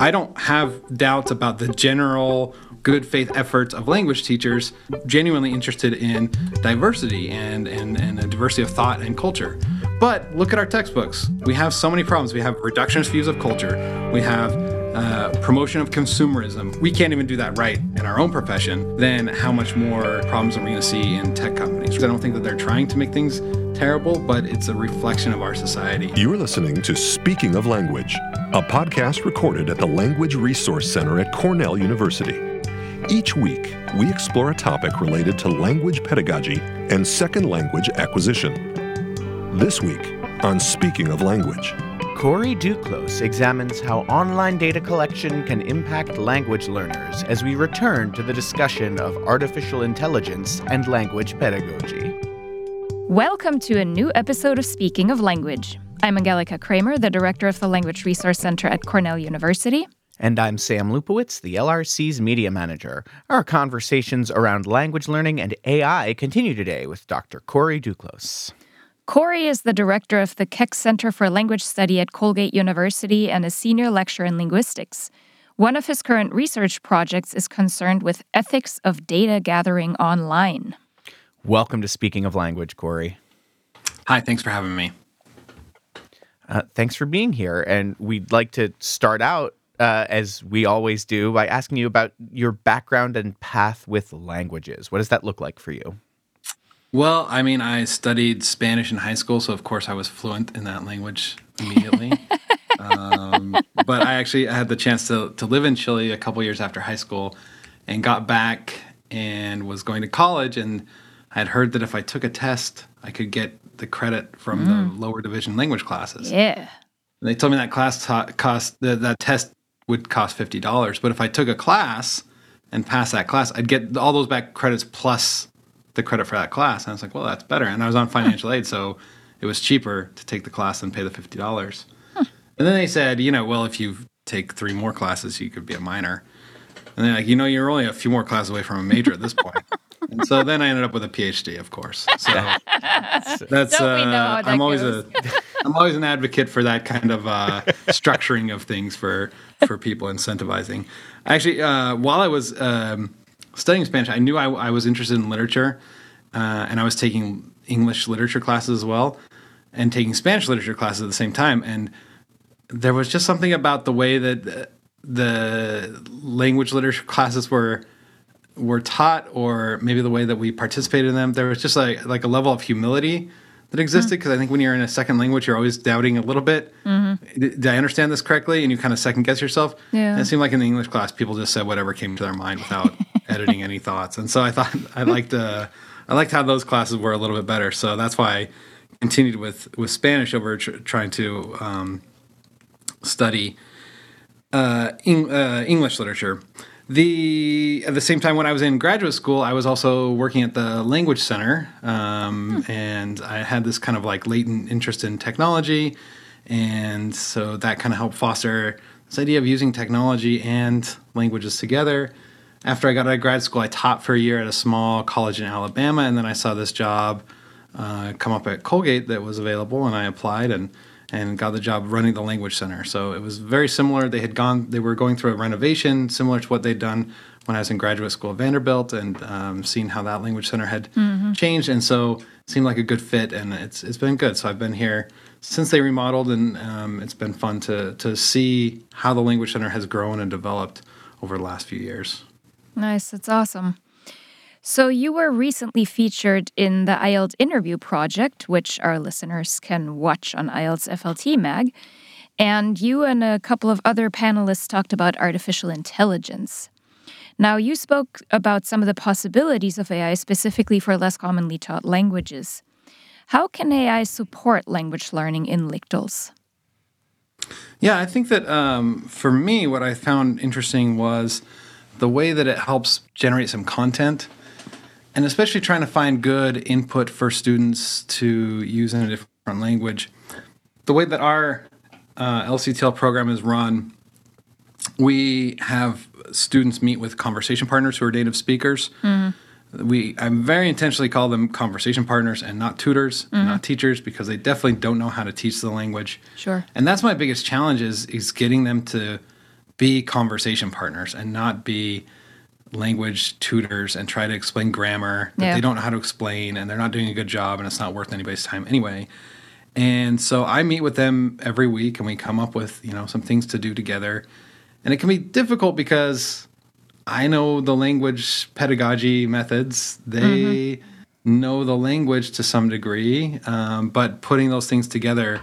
I don't have doubts about the general good faith efforts of language teachers genuinely interested in diversity and, and, and a diversity of thought and culture. But look at our textbooks. We have so many problems. We have reductionist views of culture. We have uh, promotion of consumerism. We can't even do that right in our own profession. Then how much more problems are we going to see in tech companies? I don't think that they're trying to make things terrible, but it's a reflection of our society. You're listening to Speaking of Language, a podcast recorded at the Language Resource Center at Cornell University. Each week, we explore a topic related to language pedagogy and second language acquisition. This week on Speaking of Language. Cory Duclos examines how online data collection can impact language learners as we return to the discussion of artificial intelligence and language pedagogy. Welcome to a new episode of Speaking of Language. I'm Angelika Kramer, the director of the Language Resource Center at Cornell University. And I'm Sam Lupowitz, the LRC's media manager. Our conversations around language learning and AI continue today with Dr. Cory Duclos. Cory is the director of the Keck Center for Language Study at Colgate University and a senior lecturer in linguistics. One of his current research projects is concerned with ethics of data gathering online. Welcome to Speaking of Language, Cory. Hi, thanks for having me. Uh, thanks for being here. And we'd like to start out, uh, as we always do, by asking you about your background and path with languages. What does that look like for you? Well, I mean, I studied Spanish in high school, so of course I was fluent in that language immediately. um, but I actually had the chance to, to live in Chile a couple years after high school and got back and was going to college. And I had heard that if I took a test, I could get the credit from mm. the lower division language classes. Yeah. And they told me that class cost, the, that test would cost $50. But if I took a class and passed that class, I'd get all those back credits plus the credit for that class. And I was like, well, that's better. And I was on financial aid, so it was cheaper to take the class than pay the fifty dollars. Huh. And then they said, you know, well, if you take three more classes, you could be a minor. And they're like, you know, you're only a few more classes away from a major at this point. and so then I ended up with a PhD, of course. So that's uh, I'm always goes. a I'm always an advocate for that kind of uh, structuring of things for for people incentivizing. Actually, uh, while I was um, studying Spanish, I knew I, I was interested in literature, uh, and I was taking English literature classes as well, and taking Spanish literature classes at the same time. And there was just something about the way that the language literature classes were were taught, or maybe the way that we participated in them. There was just like like a level of humility that existed because mm-hmm. I think when you're in a second language, you're always doubting a little bit. Mm-hmm. Did, I understand this correctly? And you kind of second guess yourself. Yeah. And it seemed like in the English class, people just said whatever came to their mind without editing any thoughts. And so I thought I liked uh, I liked how those classes were a little bit better. So that's why I continued with with Spanish over tr- trying to um, study uh, Eng- uh, English literature. The at the same time when I was in graduate school, I was also working at the Language Center, um, hmm. and I had this kind of like latent interest in technology, and so that kind of helped foster this idea of using technology and languages together after I got out of grad school, I taught for a year at a small college in Alabama, and then I saw this job uh, come up at Colgate that was available, and I applied and and got the job running the language center. So it was very similar. They had gone, they were going through a renovation similar to what they'd done when I was in graduate school at Vanderbilt, and um, seeing how that language center had mm-hmm. changed, and so it seemed like a good fit, and it's it's been good. So I've been here since they remodeled, and um, it's been fun to to see how the language center has grown and developed over the last few years. Nice. That's awesome. So, you were recently featured in the IALLT interview project, which our listeners can watch on IALLT FLT Mag. And you and a couple of other panelists talked about artificial intelligence. Now, you spoke about some of the possibilities of AI specifically for less commonly taught languages. How can AI support language learning in LCTLs? Yeah, I think that um, for me, what I found interesting was the way that it helps generate some content, and especially trying to find good input for students to use in a different language. The way that our uh, LCTL program is run, we have students meet with conversation partners who are native speakers. Mm-hmm. We I very intentionally call them conversation partners and not tutors, mm-hmm. not teachers, because they definitely don't know how to teach the language. Sure. And that's my biggest challenge is is getting them to be conversation partners and not be language tutors and try to explain grammar that Yeah. they don't know how to explain and they're not doing a good job and it's not worth anybody's time anyway. And so I meet with them every week and we come up with, you know, some things to do together. And it can be difficult because I know the language pedagogy methods. They know the language to some degree, um, but putting those things together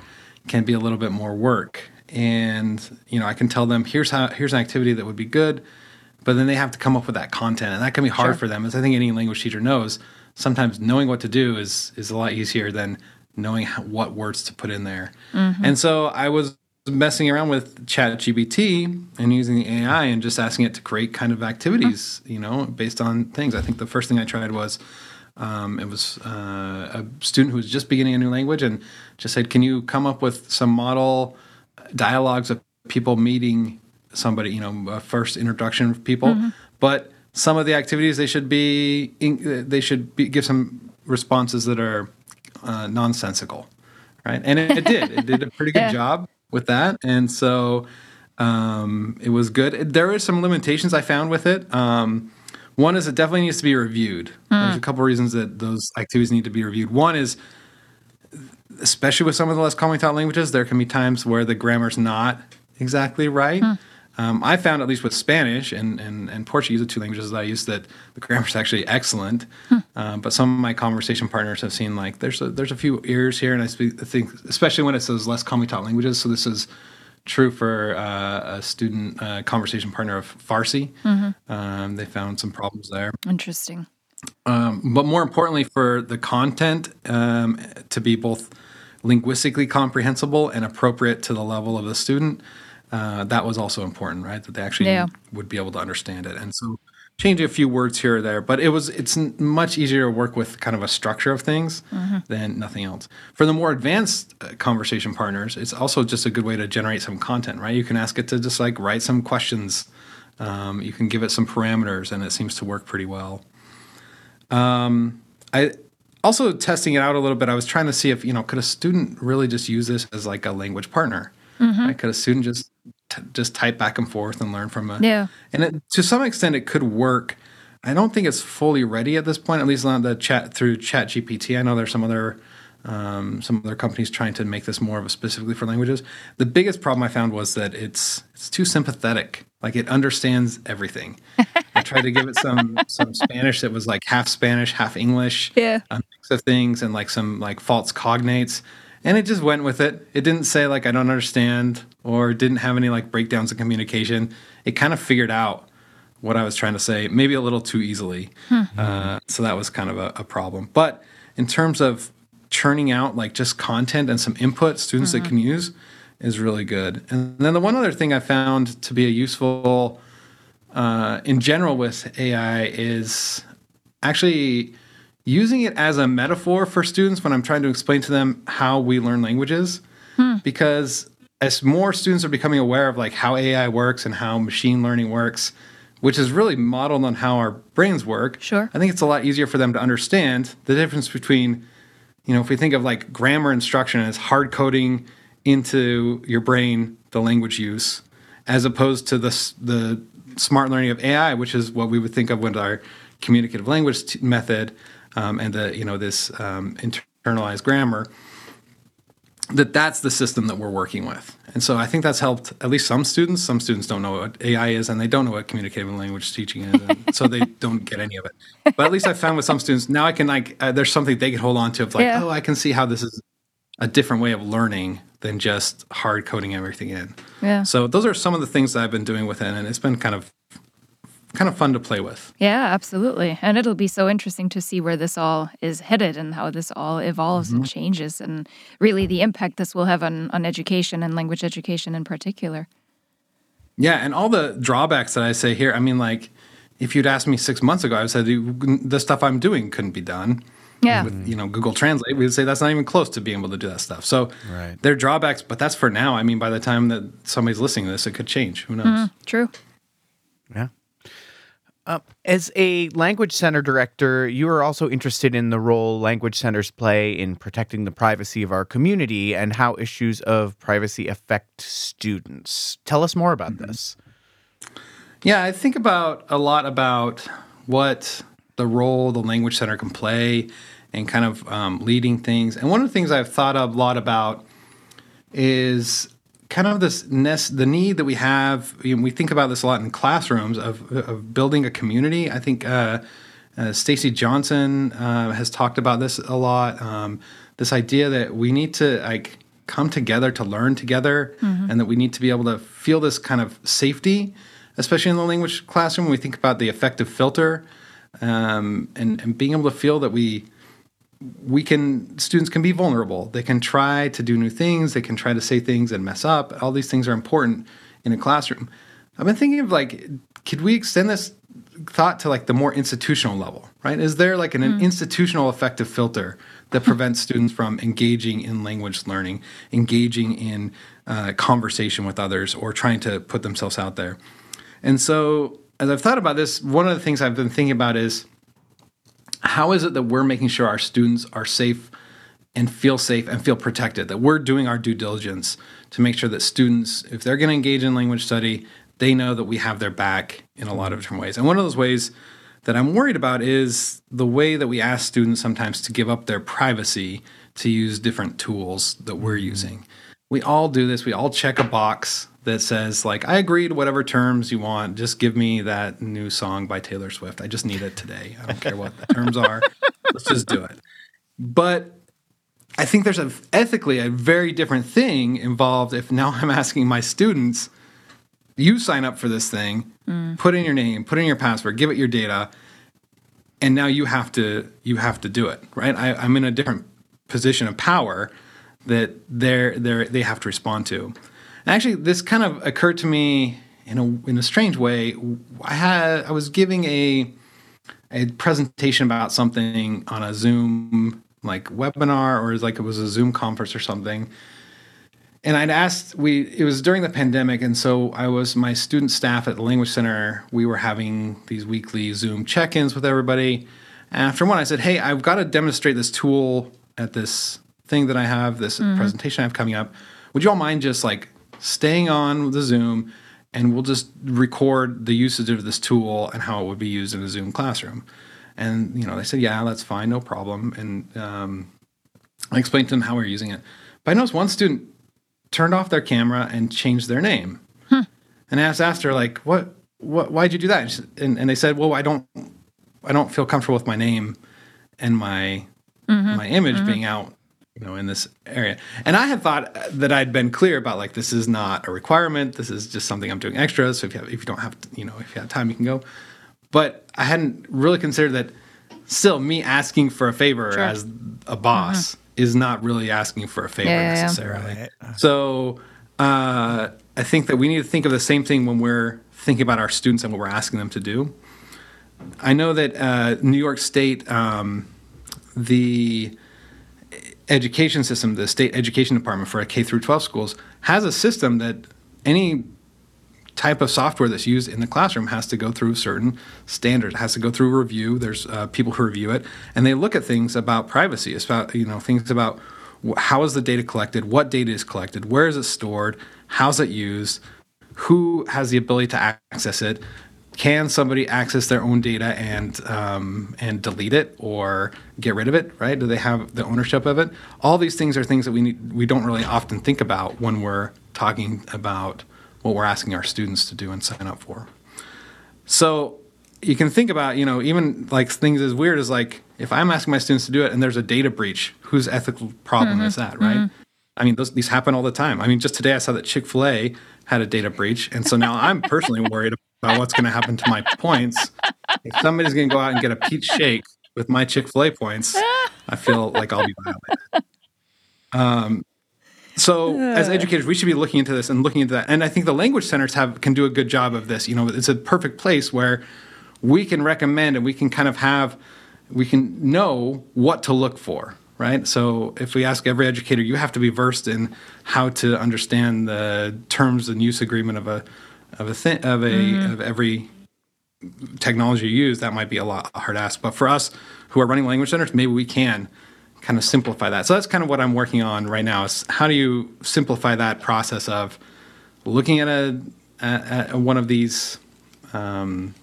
can be a little bit more work. And you know, I can tell them here's how here's an activity that would be good, but then they have to come up with that content, and that can be hard for them. As I think any language teacher knows, sometimes knowing what to do is is a lot easier than knowing how, what words to put in there. And so I was messing around with ChatGPT and using the AI and just asking it to create kind of activities, you know, based on things. I think the first thing I tried was um, it was uh, a student who was just beginning a new language and just said, "Can you come up with some model dialogues of people meeting somebody, you know, a first introduction of people, but some of the activities they should be in, they should be, give some responses that are uh, nonsensical, right? And it, it did. It did a pretty good Yeah. job with that, and so um, it was good. There is some limitations I found with it. Um, one is it definitely needs to be reviewed. There's a couple reasons that those activities need to be reviewed. One is especially with some of the less commonly taught languages, there can be times where the grammar's not exactly right. Um, I found, at least with Spanish and, and, and Portuguese, the two languages that I use, that the grammar is actually excellent. Um, but some of my conversation partners have seen like there's a, there's a few errors here, and I speak, I think especially when it's those less commonly taught languages. So this is true for uh, a student uh, conversation partner of Farsi. Um, they found some problems there Interesting. but more importantly for the content um, to be both linguistically comprehensible and appropriate to the level of the student uh, that was also important right that they actually Yeah. would be able to understand it and so changing a few words here or there but it was it's much easier to work with kind of a structure of things than nothing else for the more advanced uh, conversation partners it's also just a good way to generate some content right you can ask it to just like write some questions um, you can give it some parameters and it seems to work pretty well I also testing it out a little bit. I was trying to see if you know could a student really just use this as like a language partner? Right? Could a student just t- just type back and forth and learn from a Yeah. And it, to some extent, it could work. I don't think it's fully ready at this point. At least not the chat through Chat GPT. I know there's some other um, some other companies trying to make this more of a specifically for languages. The biggest problem I found was that it's it's too sympathetic. Like it understands everything. I tried to give it some some Spanish that was like half Spanish, half English, Yeah. a mix of things, and like some like false cognates, and it just went with it. It didn't say like I don't understand or didn't have any like breakdowns in communication. It kind of figured out what I was trying to say, maybe a little too easily. Uh, so that was kind of a, a problem. But in terms of churning out like just content and some input students that can use is really good. And then the one other thing I found to be a useful uh, in general with AI is actually using it as a metaphor for students when I'm trying to explain to them how we learn languages. Hmm. Because as more students are becoming aware of like how AI works and how machine learning works, which is really modeled on how our brains work, Sure. I think it's a lot easier for them to understand the difference between you know, if we think of like grammar instruction as hard coding into your brain the language use, as opposed to the the smart learning of AI, which is what we would think of with our communicative language t- method um, and the you know this um, internalized grammar. That that's the system that we're working with, and so I think that's helped at least some students. Some students don't know what AI is, and they don't know what communicative language teaching is, and so they don't get any of it. But at least I found with some students now I can like uh, there's something they can hold on to of like Yeah. oh I can see how this is a different way of learning than just hard coding everything in. Yeah. So those are some of the things that I've been doing with it, and it's been kind of kind of fun to play with. Yeah, absolutely. And it'll be so interesting to see where this all is headed and how this all evolves and mm-hmm. changes and really the impact this will have on, on education and language education in particular. Yeah, and all the drawbacks that I say here, I mean, like if you'd asked me six months ago, I would say the the stuff I'm doing couldn't be done. Yeah. With you know Google Translate, we would say that's not even close to being able to do that stuff. So Right. there are drawbacks, but that's for now. I mean, by the time that somebody's listening to this, it could change. Who knows? Mm-hmm. True. Yeah. Uh, as a language center director, you are also interested in the role language centers play in protecting the privacy of our community and how issues of privacy affect students. Tell us more about this. Yeah, I think about a lot about what the role the language center can play and kind of um, leading things. And one of the things I've thought a lot about is kind of this nest, the need that we have. You know, we think about this a lot in classrooms of, of building a community. I think uh, uh, Stacey Johnson uh, has talked about this a lot. Um, this idea that we need to like come together to learn together, mm-hmm. and that we need to be able to feel this kind of safety, especially in the language classroom. When we think about the affective filter, um, and and being able to feel that we we can students can be vulnerable. They can try to do new things. They can try to say things and mess up. All these things are important in a classroom. I've been thinking of like could we extend this thought to like the more institutional level right? Is there like an, mm. an institutional affective filter that prevents students from engaging in language learning engaging in uh, conversation with others or trying to put themselves out there? And so as i've thought about this one of the things i've been thinking about is how is it that we're making sure our students are safe and feel safe and feel protected that we're doing our due diligence to make sure that students if they're going to engage in language study they know that we have their back in a lot of different ways. And one of those ways that i'm worried about is the way that we ask students sometimes to give up their privacy to use different tools that we're using. We all do this. We all check a box that says like I agree to whatever terms you want. Just give me that new song by Taylor Swift. I just need it today. I don't care what the terms are. Let's just do it. But I think there's a ethically a very different thing involved if now I'm asking my students, you sign up for this thing, mm. put in your name, put in your password, give it your data, and now you have to you have to do it, right? I, I'm in a different position of power that they're they they have to respond to. Actually, this kind of occurred to me in a in a strange way. I had I was giving a a presentation about something on a Zoom like webinar or it like it was a Zoom conference or something. And I'd asked we it was during the pandemic and so I was my student staff at the language center we were having these weekly Zoom check-ins with everybody. And after one I said, "Hey, I've got to demonstrate this tool at this thing that I have, this mm-hmm. presentation I have coming up. Would you all mind just like staying on the Zoom, and we'll just record the usage of this tool and how it would be used in a Zoom classroom. And you know, they said, "Yeah, that's fine, no problem." And um, I explained to them how we are using it. But I noticed one student turned off their camera and changed their name. Huh. And I asked her, like, "What? What? Why'd you do that?" And, she, and, and, they said, "Well, I don't, I don't feel comfortable with my name and my mm-hmm. my image mm-hmm. being out you know in this area. And i had thought that i'd been clear about like this is not a requirement. This is just something i'm doing extra. So if you have, if you don't have to, you know if you have time you can go. But i hadn't really considered that still me asking for a favor sure. as a boss mm-hmm. is not really asking for a favor yeah, necessarily. Yeah, yeah. so uh, i think that we need to think of the same thing when we're thinking about our students and what we're asking them to do. I know that uh, new york state um, the education system, the state education department for K through 12 schools has a system that any type of software that's used in the classroom has to go through certain standards, has to go through review. There's uh, people who review it, and they look at things about privacy. It's about you know things about how is the data collected, what data is collected, where is it stored, how's it used, who has the ability to access it, can somebody access their own data and um, and delete it or get rid of it? Right? Do they have the ownership of it? All these things are things that we need, we don't really often think about when we're talking about what we're asking our students to do and sign up for. So you can think about you know even like things as weird as like if I'm asking my students to do it and there's a data breach, whose ethical problem mm-hmm. is that? Right? Mm-hmm. I mean, those, these happen all the time. I mean, just today I saw that Chick Fil A had a data breach, and so now I'm personally worried about what's going to happen to my points. If somebody's going to go out and get a peach shake with my Chick Fil A points, I feel like I'll be violated. Um, so as educators, we should be looking into this and looking into that. And I think the language centers have can do a good job of this. You know, it's a perfect place where we can recommend and we can kind of have we can know what to look for right? So if we ask every educator, you have to be versed in how to understand the terms and use agreement of a of a of a mm-hmm. of every technology you use, that might be a lot hard ask. But for us who are running language centers, maybe we can kind of simplify that. So that's kind of what I'm working on right now is how do you simplify that process of looking at a, a, a one of these um,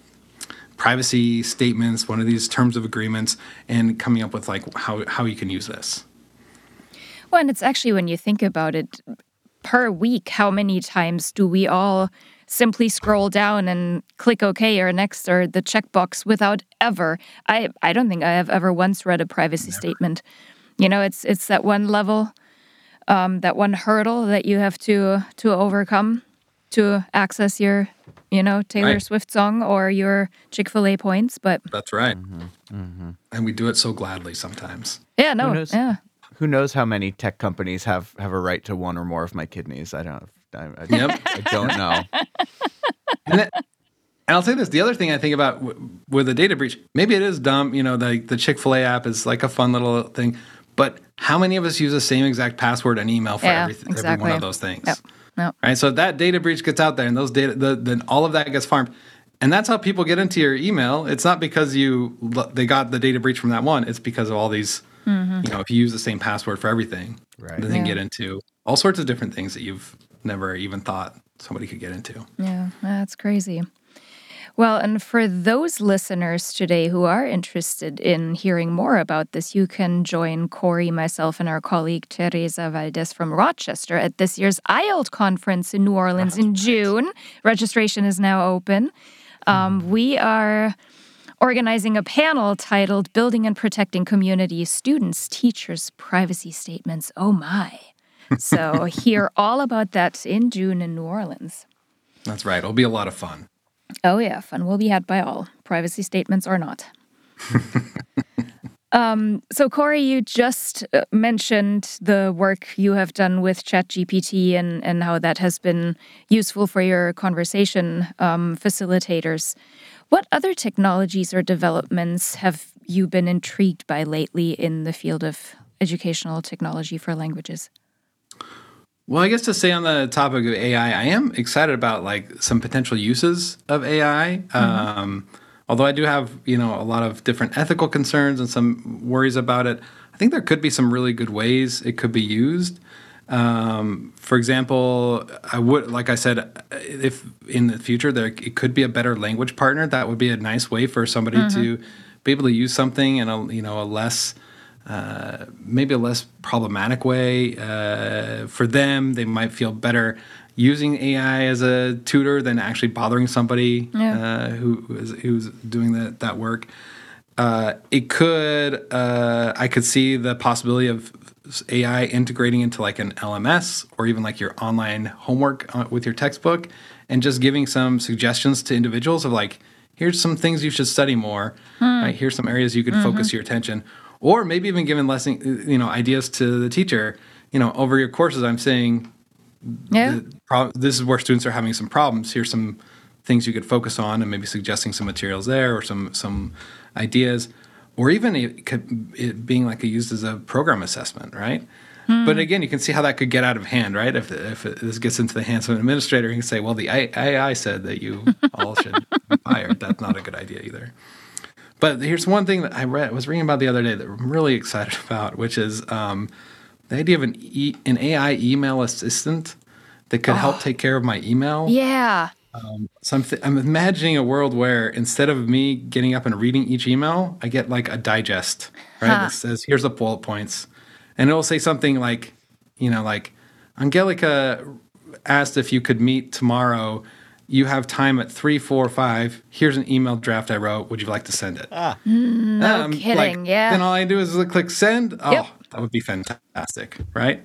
privacy statements, one of these terms of agreements, and coming up with like how how you can use this. Well, and it's actually when you think about it, per week, how many times do we all simply scroll down and click OK or next or the checkbox without ever? I I don't think I have ever once read a privacy Never. statement. You know, it's it's that one level, um, that one hurdle that you have to to overcome to access your you know, Taylor right. Swift song or your Chick fil A points. But that's right. Mm-hmm. Mm-hmm. And we do it so gladly sometimes. Yeah, no. Who knows, yeah. Who knows how many tech companies have, have a right to one or more of my kidneys? I don't I, I, yep. I don't know. and, that, and, I'll say this: the other thing I think about w- with a data breach, maybe it is dumb. You know, the the Chick Fil A app is like a fun little thing, but how many of us use the same exact password and email for yeah, everything, exactly. every one of those things? Yep. No. Right. So that data breach gets out there, and those data, the, then all of that gets farmed, and that's how people get into your email. It's not because you they got the data breach from that one. It's because of all these. Mm-hmm. You know, if you use the same password for everything, right. then yeah. get into all sorts of different things that you've never even thought somebody could get into. Yeah, that's crazy. Well, and for those listeners today who are interested in hearing more about this, you can join Cory, myself, and our colleague Teresa Valdez from Rochester at this year's IALLT conference in New Orleans in June. Registration is now open. Um, hmm. we are organizing a panel titled Building and Protecting Community Students, Teachers, Privacy Statements. Oh my. So, hear all about that in June in New Orleans. That's right. It'll be a lot of fun. Oh, yeah, fun will be had by all, privacy statements or not. um, so, Cory, you just uh, mentioned the work you have done with ChatGPT and, and how that has been useful for your conversation um, facilitators. What other technologies or developments have you been intrigued by lately in the field of educational technology for languages? Well, I guess to stay on the topic of AI, I am excited about like some potential uses of AI. Mm-hmm. Um, although I do have you know a lot of different ethical concerns and some worries about it. I think there could be some really good ways it could be used. Um, for example, I would like I said, if in the future there it could be a better language partner, that would be a nice way for somebody mm-hmm. to be able to use something in a you know a less uh, maybe a less problematic way uh, for them. They might feel better using AI as a tutor than actually bothering somebody yeah. uh, who is, who's doing that that work. Uh, it could uh, I could see the possibility of AI integrating into like an LMS or even like your online homework with your textbook and just giving some suggestions to individuals of like here's some things you should study more hmm. right here's some areas you could mm-hmm. focus your attention or maybe even giving lesson, you know, ideas to the teacher. You know, over your courses, I'm saying, yeah, pro- this is where students are having some problems. Here's some things you could focus on, and maybe suggesting some materials there or some some ideas, or even it, could, it being like a, used as a program assessment, right? Hmm. But again, you can see how that could get out of hand, right? If, if it, this gets into the hands of an administrator, he can say, well, the AI said that you all should be fired. That's not a good idea either. But here's one thing that I read was reading about the other day that I'm really excited about, which is um, the idea of an e- an AI email assistant that could oh. help take care of my email. Yeah. Um, so I'm, th- I'm imagining a world where instead of me getting up and reading each email, I get like a digest, right? Huh. That says, here's the bullet points. And it'll say something like, you know, like, Angelika asked if you could meet tomorrow you have time at three, four, five. Here's an email draft I wrote. Would you like to send it? Ah. No um, kidding. Like, yeah. Then all I do is click send. Oh, yep. that would be fantastic, right?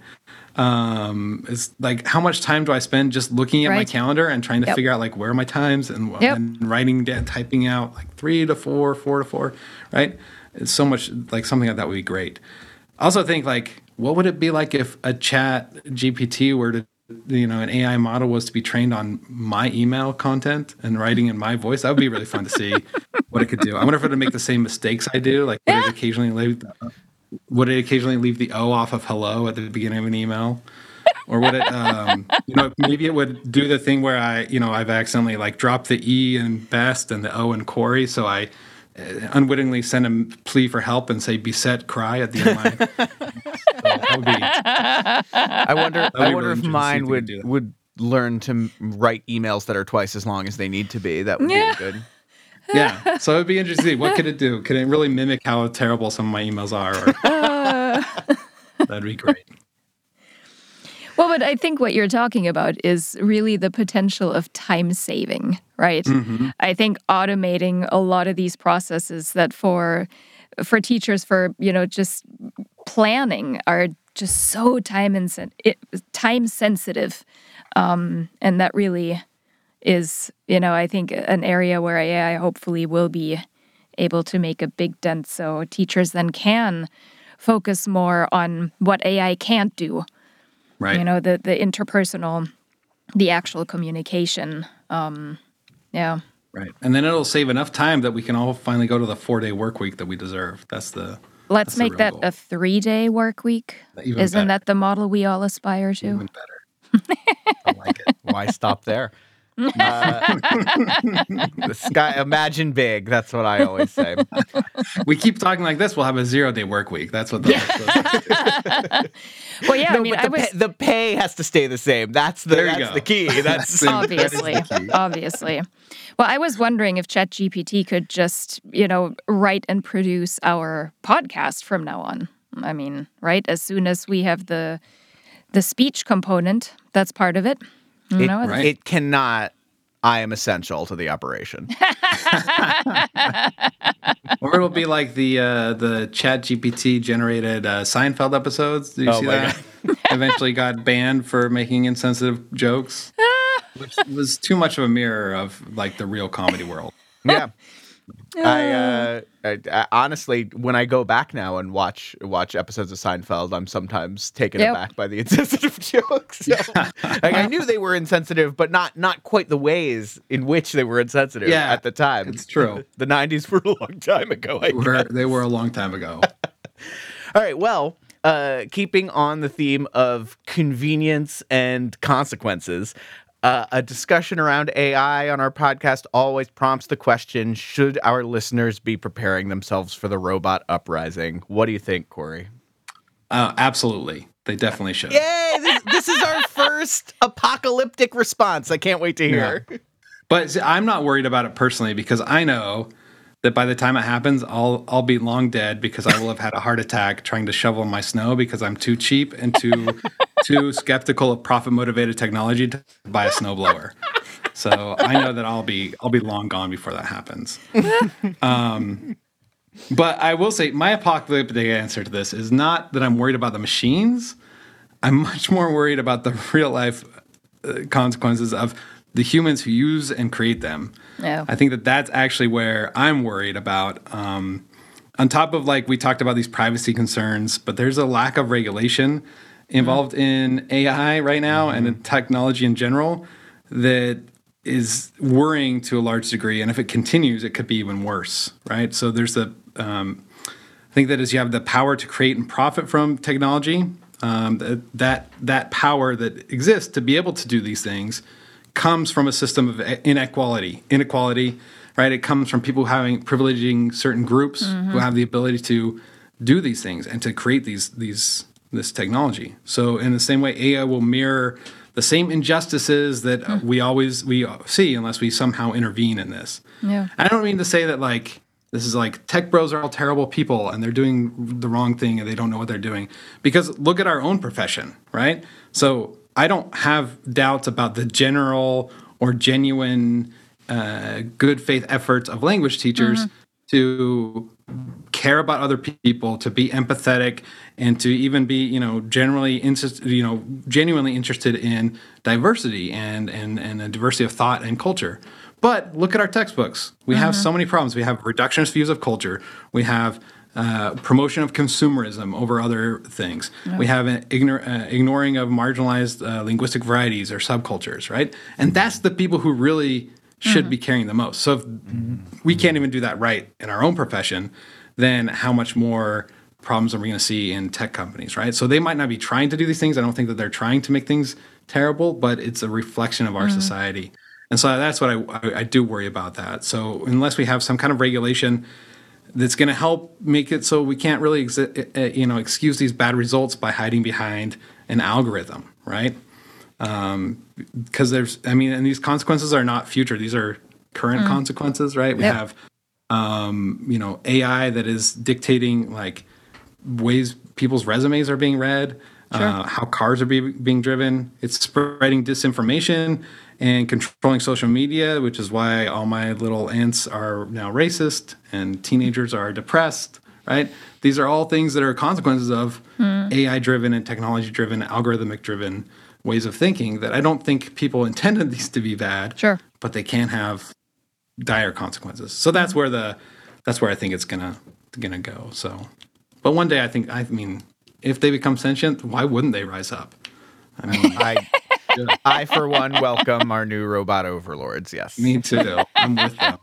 Um, it's like how much time do I spend just looking at right. my calendar and trying to yep. figure out like where are my times and, yep. and writing down, typing out like three to four, four to four, right? It's so much like something like that would be great. I also think like what would it be like if a chat GPT were to you know an AI model was to be trained on my email content and writing in my voice, that would be really fun to see what it could do. I wonder if it would make the same mistakes I do. Like would it occasionally leave would it occasionally leave the O off of hello at the beginning of an email? Or would it um, you know maybe it would do the thing where I you know I've accidentally like dropped the E in best and the O in Cory, so I Uh, unwittingly send a plea for help and say "beset cry" at the end of my. so be, I wonder. I wonder really if mine would would learn to write emails that are twice as long as they need to be. That would Yeah. be good. Yeah. So it'd be interesting. to see What could it do? Could it really mimic how terrible some of my emails are? Or... That'd be great. Well, but I think what you're talking about is really the potential of time saving, right? I think automating a lot of these processes that for for teachers for, you know, just planning are just so time and time sensitive. Um, and that really is, you know, I think an area where AI hopefully will be able to make a big dent so teachers then can focus more on what AI can't do Right. you know the the interpersonal the actual communication um yeah Right. And then it'll save enough time that we can all finally go to the four day work week that we deserve. That's the let's That's the make real that goal. a three day work week Even isn't better. that the model we all aspire to even better. I like it. Why stop there? Uh, the sky, imagine big. That's what I always say. We keep talking like this, we'll have a zero day work week. That's what the well yeah i mean but i the, was pay, the pay has to stay the same. That's the There that's go. the key. That's obviously obviously well i was wondering if chatgpt could just you know write and produce our podcast from now on i mean right as soon as we have the the speech component that's part of it you it, know Right. it cannot. I am essential to the operation. or it'll be like the uh, the Chat GPT generated uh, Seinfeld episodes. Do you Oh see that? Eventually got banned for making insensitive jokes, which was too much of a mirror of like the real comedy world. yeah. I, uh, I, I honestly, when I go back now and watch watch episodes of Seinfeld, I'm sometimes taken Yep. aback by the insensitive jokes. So, like, I knew they were insensitive, but not not quite the ways in which they were insensitive Yeah, at the time. it's true. The '90s were a long time ago. I Were, they were a long time ago. All right. Well, uh, keeping on the theme of convenience and consequences, uh, a discussion around AI on our podcast always prompts the question should our listeners be preparing themselves for the robot uprising? What do you think, Cory? Uh, absolutely, they definitely should. Yay! This, this is our first apocalyptic response. I can't wait to hear. But see, I'm not worried about it personally because I know that by the time it happens, I'll I'll be long dead because I will have had a heart attack trying to shovel my snow because I'm too cheap and too too skeptical of profit motivated technology to buy a snowblower. So I know that I'll be I'll be long gone before that happens. Um, but I will say my apocalyptic answer to this is not that I'm worried about the machines. I'm much more worried about the real life uh, consequences of the humans who use and create them. Yeah. I think that that's actually where I'm worried about. Um, on top of like we talked about these privacy concerns, but there's a lack of regulation involved in AI right now and in technology in general that is worrying to a large degree. And if it continues, it could be even worse, right? So there's the um, I think that as you have the power to create and profit from technology, um, that, that that power that exists to be able to do these things comes from a system of inequality. Inequality, right? It comes from people having privileging certain groups who have the ability to do these things and to create these these this technology. So in the same way, AI will mirror the same injustices that uh, we always we see unless we somehow intervene in this. Yeah. I don't mean to say that like this is like tech bros are all terrible people and they're doing the wrong thing and they don't know what they're doing. Because look at our own profession, right? So I don't have doubts about the general or genuine uh, good faith efforts of language teachers to care about other people, to be empathetic, and to even be, you know, generally interested, you know, genuinely interested in diversity and and and a diversity of thought and culture. But look at our textbooks. We have so many problems. We have reductionist views of culture. We have uh, promotion of consumerism over other things. We have an ignor- uh, ignoring of marginalized uh, linguistic varieties or subcultures, right? And that's the people who really should mm-hmm. be caring the most. So if we can't even do that right in our own profession, then how much more problems are we going to see in tech companies, right? So they might not be trying to do these things. I don't think that they're trying to make things terrible, but it's a reflection of our mm-hmm. society. And so that's what I, I, I do worry about that. So unless we have some kind of regulation that's going to help make it so we can't really exi- uh, you know excuse these bad results by hiding behind an algorithm, right? Because there's i mean and these consequences are not future. These are current consequences right? We Yep. have um, you know ai that is dictating like ways people's resumes are being read uh, how cars are be, being driven. It's spreading disinformation and controlling social media which is why all my little aunts are now racist and teenagers are depressed right these are all things that are consequences of ai driven and technology driven algorithmic driven ways of thinking that i don't think people intended these to be bad Sure. but they can have dire consequences. So that's where the that's where I think it's gonna gonna go. So, but one day I think I mean, if they become sentient, why wouldn't they rise up? I mean, I, I for one welcome our new robot overlords. Yes. me too. I'm with them.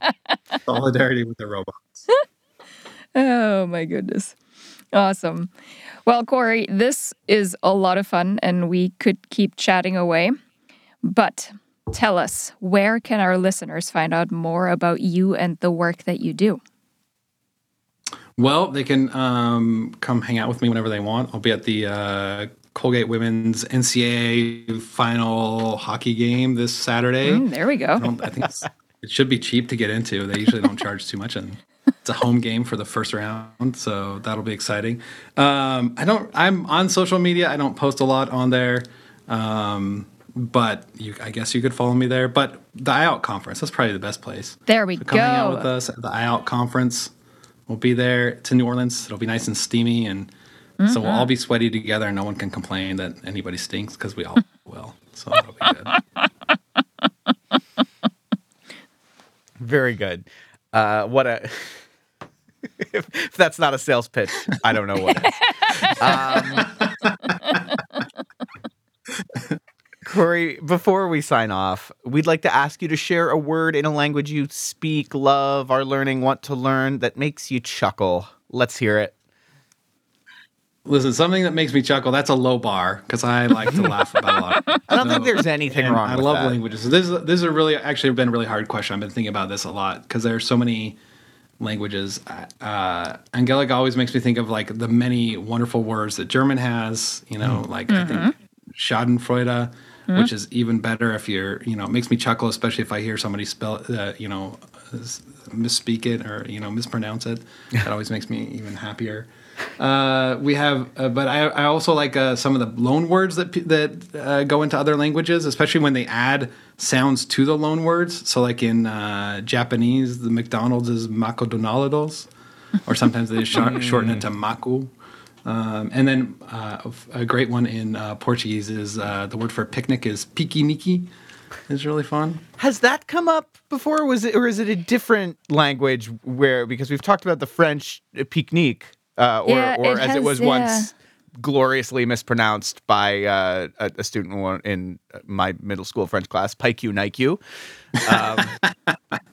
Solidarity with the robots. Oh my goodness. Awesome. Well, Cory, this is a lot of fun and we could keep chatting away. But tell us, where can our listeners find out more about you and the work that you do? Well, they can um, come hang out with me whenever they want. I'll be at the uh, Colgate Women's NCAA final hockey game this Saturday. Mm, there we go. don't, I think it should be cheap to get into. They usually don't charge too much, and it's a home game for the first round, so that'll be exciting. Um, I don't. I'm on social media. I don't post a lot on there, um, but you, I guess you could follow me there. But the IALLT conference, that's probably the best place. There we So come hang out with us at the IALLT conference. We'll be there to New Orleans. It'll be nice and steamy, and so we'll all be sweaty together, and no one can complain that anybody stinks because we all will. So that'll be good. Very good. Uh, what a. if, that's not a sales pitch, I don't know what. Um, Cory, before we sign off, we'd like to ask you to share a word in a language you speak, love, are learning, want to learn that makes you chuckle. Let's hear it. Listen, something that makes me chuckle, that's a low bar because I like to laugh about a lot. I don't think there's anything wrong I with love that. languages. This is this is a really actually been a really hard question. I've been thinking about this a lot because there are so many languages. Uh, Angelika always makes me think of like the many wonderful words that German has. You know, like I think Schadenfreude, which is even better if you're. You know, it makes me chuckle, especially if I hear somebody spell. Uh, you know, misspeak it or you know mispronounce it. That always makes me even happier. Uh, we have, uh, but I, I also like uh, some of the loan words that that uh, go into other languages, especially when they add sounds to the loan words. So, like in uh, Japanese, the McDonald's is Makodonaldos, or sometimes they short, shorten it to Maku. Um, and then uh, a great one in uh, Portuguese is uh, the word for picnic is piquenique. Is really fun. Has that come up before? Was it or is it a different language where because we've talked about the French uh, pique-nique, uh, or, Yeah, or it as it was yeah. once gloriously mispronounced by uh, a, a student in my middle school French class, Paiku Naiku.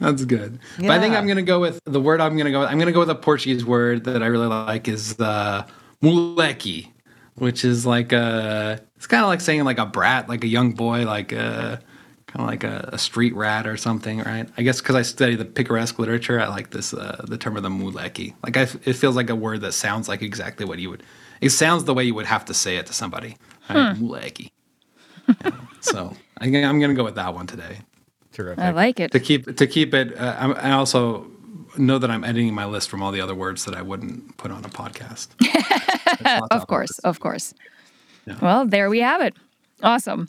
That's good. But I think I'm gonna go with the word I'm gonna go with. I'm gonna go with a Portuguese word that I really like is the moleque, which is like a. It's kind of like saying like a brat, like a young boy, like a kind of like a, a street rat or something, right? I guess because I study the picaresque literature, I like this uh, the term of the moleque. Like I, it feels like a word that sounds like exactly what you would. It sounds the way you would have to say it to somebody. Right? Moleque. Yeah. So I think I'm gonna go with that one today Terrific. I like it. to keep to keep it. Uh, I'm, I also know that I'm editing my list from all the other words that I wouldn't put on a podcast. Of course, of course. Well, there we have it. Awesome.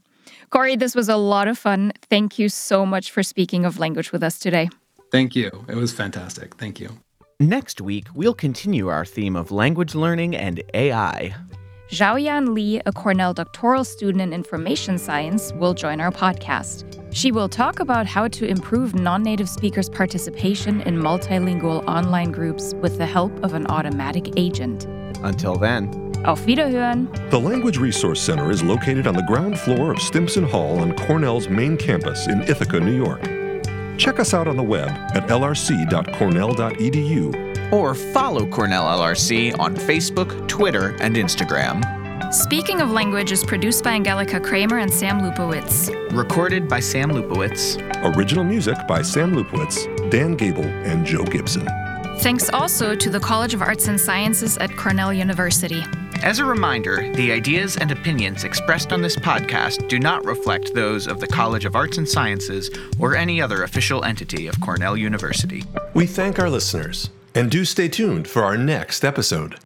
Cory, this was a lot of fun. Thank you so much for speaking of language with us today. Thank you. It was fantastic. Thank you. Next week, we'll continue our theme of language learning and AI. Xiaoyan Li, a Cornell doctoral student in information science, will join our podcast. She will talk about how to improve non native speakers' participation in multilingual online groups with the help of an automatic agent. Until then, Auf Wiederhören! The Language Resource Center is located on the ground floor of Stimson Hall on Cornell's main campus in Ithaca, New York. Check us out on the web at lrc.cornell.edu Or follow Cornell LRC on Facebook, Twitter, and Instagram. Speaking of Language is produced by Angelika Kramer and Sam Lupowitz. Recorded by Sam Lupowitz. Original music by Sam Lupowitz, Dan Gable, and Joe Gibson. Thanks also to the College of Arts and Sciences at Cornell University. As a reminder, the ideas and opinions expressed on this podcast do not reflect those of the College of Arts and Sciences or any other official entity of Cornell University. We thank our listeners and do stay tuned for our next episode.